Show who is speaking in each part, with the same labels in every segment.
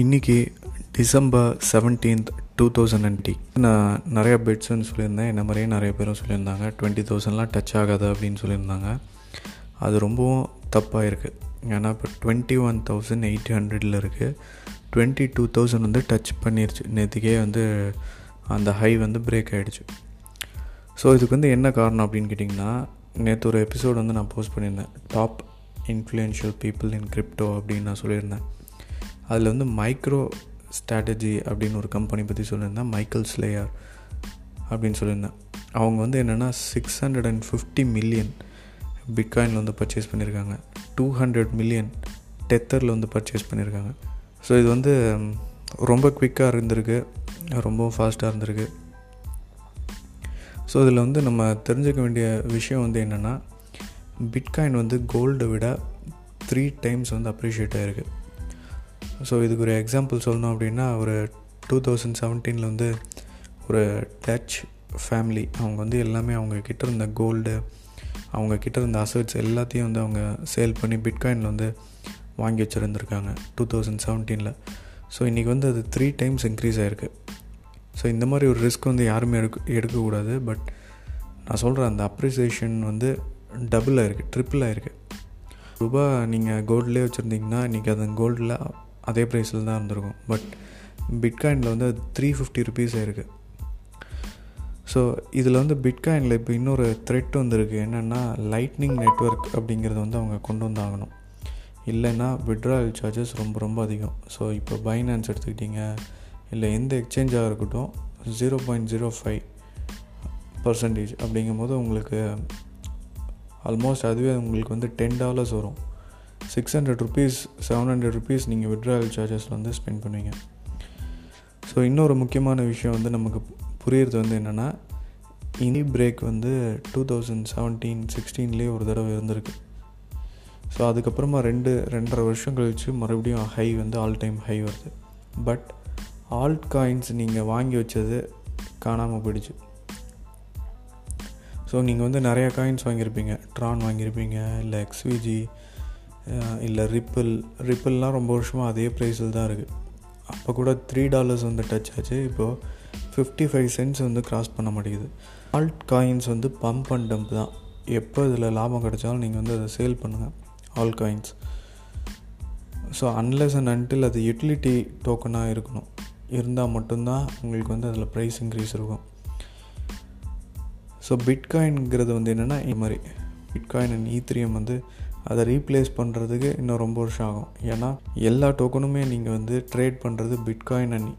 Speaker 1: இன்றைக்கி December seventeenth two thousand twenty நான் நிறையா பெட்ஸ்ன்னு சொல்லியிருந்தேன். என்ன மாதிரியே நிறைய பேரும் சொல்லியிருந்தாங்க. டுவெண்ட்டி தௌசண்ட்லாம் டச் ஆகாது அப்படின்னு சொல்லியிருந்தாங்க. அது ரொம்பவும் தப்பாக இருக்குது ஏன்னா இப்போ டுவெண்ட்டி ஒன் தௌசண்ட் எயிட் ஹண்ட்ரடில் இருக்குது டுவெண்ட்டி டூ தௌசண்ட் வந்து டச் பண்ணிருச்சு. நேற்றுக்கே வந்து அந்த ஹை வந்து பிரேக் ஆகிடுச்சு ஸோ இதுக்கு வந்து என்ன காரணம் அப்படின்னு கேட்டிங்கன்னா நேற்று ஒரு எபிசோடு வந்து நான் போஸ்ட் பண்ணியிருந்தேன். Top influential people in crypto அப்படின்னு நான் சொல்லியிருந்தேன். அதில் வந்து மைக்ரோ ஸ்ட்ராட்டஜி அப்படின்னு ஒரு கம்பெனி பற்றி சொல்லியிருந்தேன். மைக்கேல் ஸ்லேயர் அப்படின்னு சொல்லியிருந்தேன். அவங்க வந்து என்னென்னா six hundred and fifty million பிட்காயினில் வந்து பர்ச்சேஸ் பண்ணியிருக்காங்க. டூ ஹண்ட்ரட் மில்லியன் டெத்தரில் வந்து பர்ச்சேஸ் பண்ணியிருக்காங்க. ஸோ இது வந்து ரொம்ப குவிக்காக இருந்திருக்கு. ரொம்பவும் ஃபாஸ்ட்டாக இருந்திருக்கு. ஸோ இதில் வந்து நம்ம தெரிஞ்சுக்க வேண்டிய விஷயம் வந்து என்னென்னா பிட்காயின் வந்து கோல்டை விட த்ரீ டைம்ஸ் வந்து அப்ரிஷியேட் ஆகிருக்கு ஸோ இதுக்கு ஒரு எக்ஸாம்பிள் சொல்லணும் அப்படின்னா ஒரு டூ தௌசண்ட் செவன்டீனில் வந்து ஒரு டச் ஃபேமிலி அவங்க வந்து எல்லாமே அவங்க கிட்ட இருந்த கோல்டு அவங்க கிட்ட இருந்த அசட்ஸ் எல்லாத்தையும் வந்து அவங்க சேல் பண்ணி பிட்காயினில் வந்து வாங்கி வச்சுருந்துருக்காங்க டூ தௌசண்ட் செவன்டீனில் ஸோ இன்றைக்கி வந்து அது த்ரீ டைம்ஸ் இன்க்ரீஸ் ஆகிருக்கு ஸோ இந்த மாதிரி ஒரு ரிஸ்க் வந்து யாருமே எடுக்க எடுக்கக்கூடாது. பட் நான் சொல்கிறேன் அந்த அப்ரிசியேஷன் வந்து டபுள் ஆகிருக்கு ட்ரிப்பிள் ஆகிருக்கு ரூபா நீங்கள் கோல்ட்லேயே வச்சுருந்தீங்கன்னா இன்றைக்கி அது கோல்டில் அதே ப்ரைஸில் தான் இருந்திருக்கும். பட் பிட்காயினில் வந்து அது த்ரீ ஃபிஃப்டி ருபீஸ் இருக்குது ஸோ இதில் வந்து பிட்காயினில் இப்போ இன்னொரு த்ரெட் வந்திருக்கு. என்னென்னா லைட்னிங் நெட்ஒர்க் அப்படிங்கிறத வந்து அவங்க கொண்டு வந்தாகணும். இல்லைன்னா விட்ராயல் சார்ஜஸ் ரொம்ப ரொம்ப அதிகம். ஸோ இப்போ பைனான்ஸ் எடுத்துக்கிட்டிங்க. இல்லை எந்த எக்ஸ்சேஞ்சாக இருக்கட்டும் zero point zero five percentage அப்படிங்கும் போது உங்களுக்கு ஆல்மோஸ்ட் அதுவே உங்களுக்கு வந்து டென் டாலர்ஸ் வரும். Six hundred rupees seven hundred rupees நீங்கள் விட்ராயல் சார்ஜஸில் வந்து ஸ்பெண்ட் பண்ணுவீங்க. ஸோ இன்னொரு முக்கியமான விஷயம் வந்து நமக்கு புரியுறது வந்து என்னென்னா இனி பிரேக் வந்து டூ தௌசண்ட் செவன்டீன் சிக்ஸ்டீன்லேயே ஒரு தடவை இருந்திருக்கு. ஸோ அதுக்கப்புறமா ரெண்டு ரெண்டரை வருஷம் கழித்து மறுபடியும் ஹை வந்து ஆல் டைம் ஹை வருது. பட் ஆல்ட் காயின்ஸ் நீங்கள் வாங்கி வச்சது காணாமல் போயிடுச்சு. ஸோ நீங்கள் வந்து நிறையா காயின்ஸ் வாங்கியிருப்பீங்க. ட்ரான் வாங்கியிருப்பீங்க இல்லை எக்ஸ்விஜி இல்லை ரிப்பிள் ரிப்பிள்லாம் ரொம்ப வருஷமாக அதே ப்ரைஸில் தான் இருக்குது அப்போ கூட த்ரீ டாலர்ஸ் வந்து டச் ஆச்சு. இப்போது ஃபிஃப்டி ஃபைவ் சென்ட்ஸ் வந்து க்ராஸ் பண்ண மாட்டேங்குது. ஆல்ட் காயின்ஸ் வந்து பம்ப் அண்ட் டம்ப் தான். எப்போ இதில் லாபம் கிடைச்சாலும் நீங்கள் வந்து அதை சேல் பண்ணுங்கள் all coins so unless and until அது யூட்டிலிட்டி டோக்கனாக இருக்கணும். இருந்தால் மட்டும்தான் உங்களுக்கு வந்து அதில் ப்ரைஸ் இன்க்ரீஸ் இருக்கும். ஸோ பிட்காயின்ங்கிறது வந்து என்னென்னா இது மாதிரி. பிட்காயின் அண்ட் ஈத்ரியம் வந்து அதை ரீப்ளேஸ் பண்ணுறதுக்கு இன்னும் ரொம்ப வருஷம் ஆகும். ஏன்னா எல்லா டோக்கனுமே நீங்கள் வந்து ட்ரேட் பண்ணுறது பிட்காயின் அண்ட்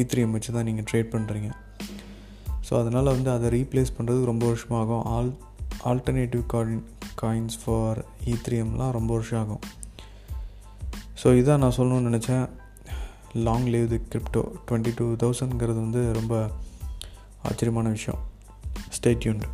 Speaker 1: ஈத்ரியம் வச்சு தான் நீங்கள் ட்ரேட் பண்ணுறீங்க ஸோ அதனால் வந்து அதை ரீப்ளேஸ் பண்ணுறதுக்கு ரொம்ப வருஷம் ஆகும். All alternative coin coins for ஈத்ரியம்லாம் ரொம்ப வருஷம் ஆகும். ஸோ இதான் நான் சொல்லணும்னு நினச்சேன். Long live the crypto twenty two தௌசண்ட்ங்கிறது வந்து ரொம்ப ஆச்சரியமான விஷயம். ஸ்டேட்யூன்ட்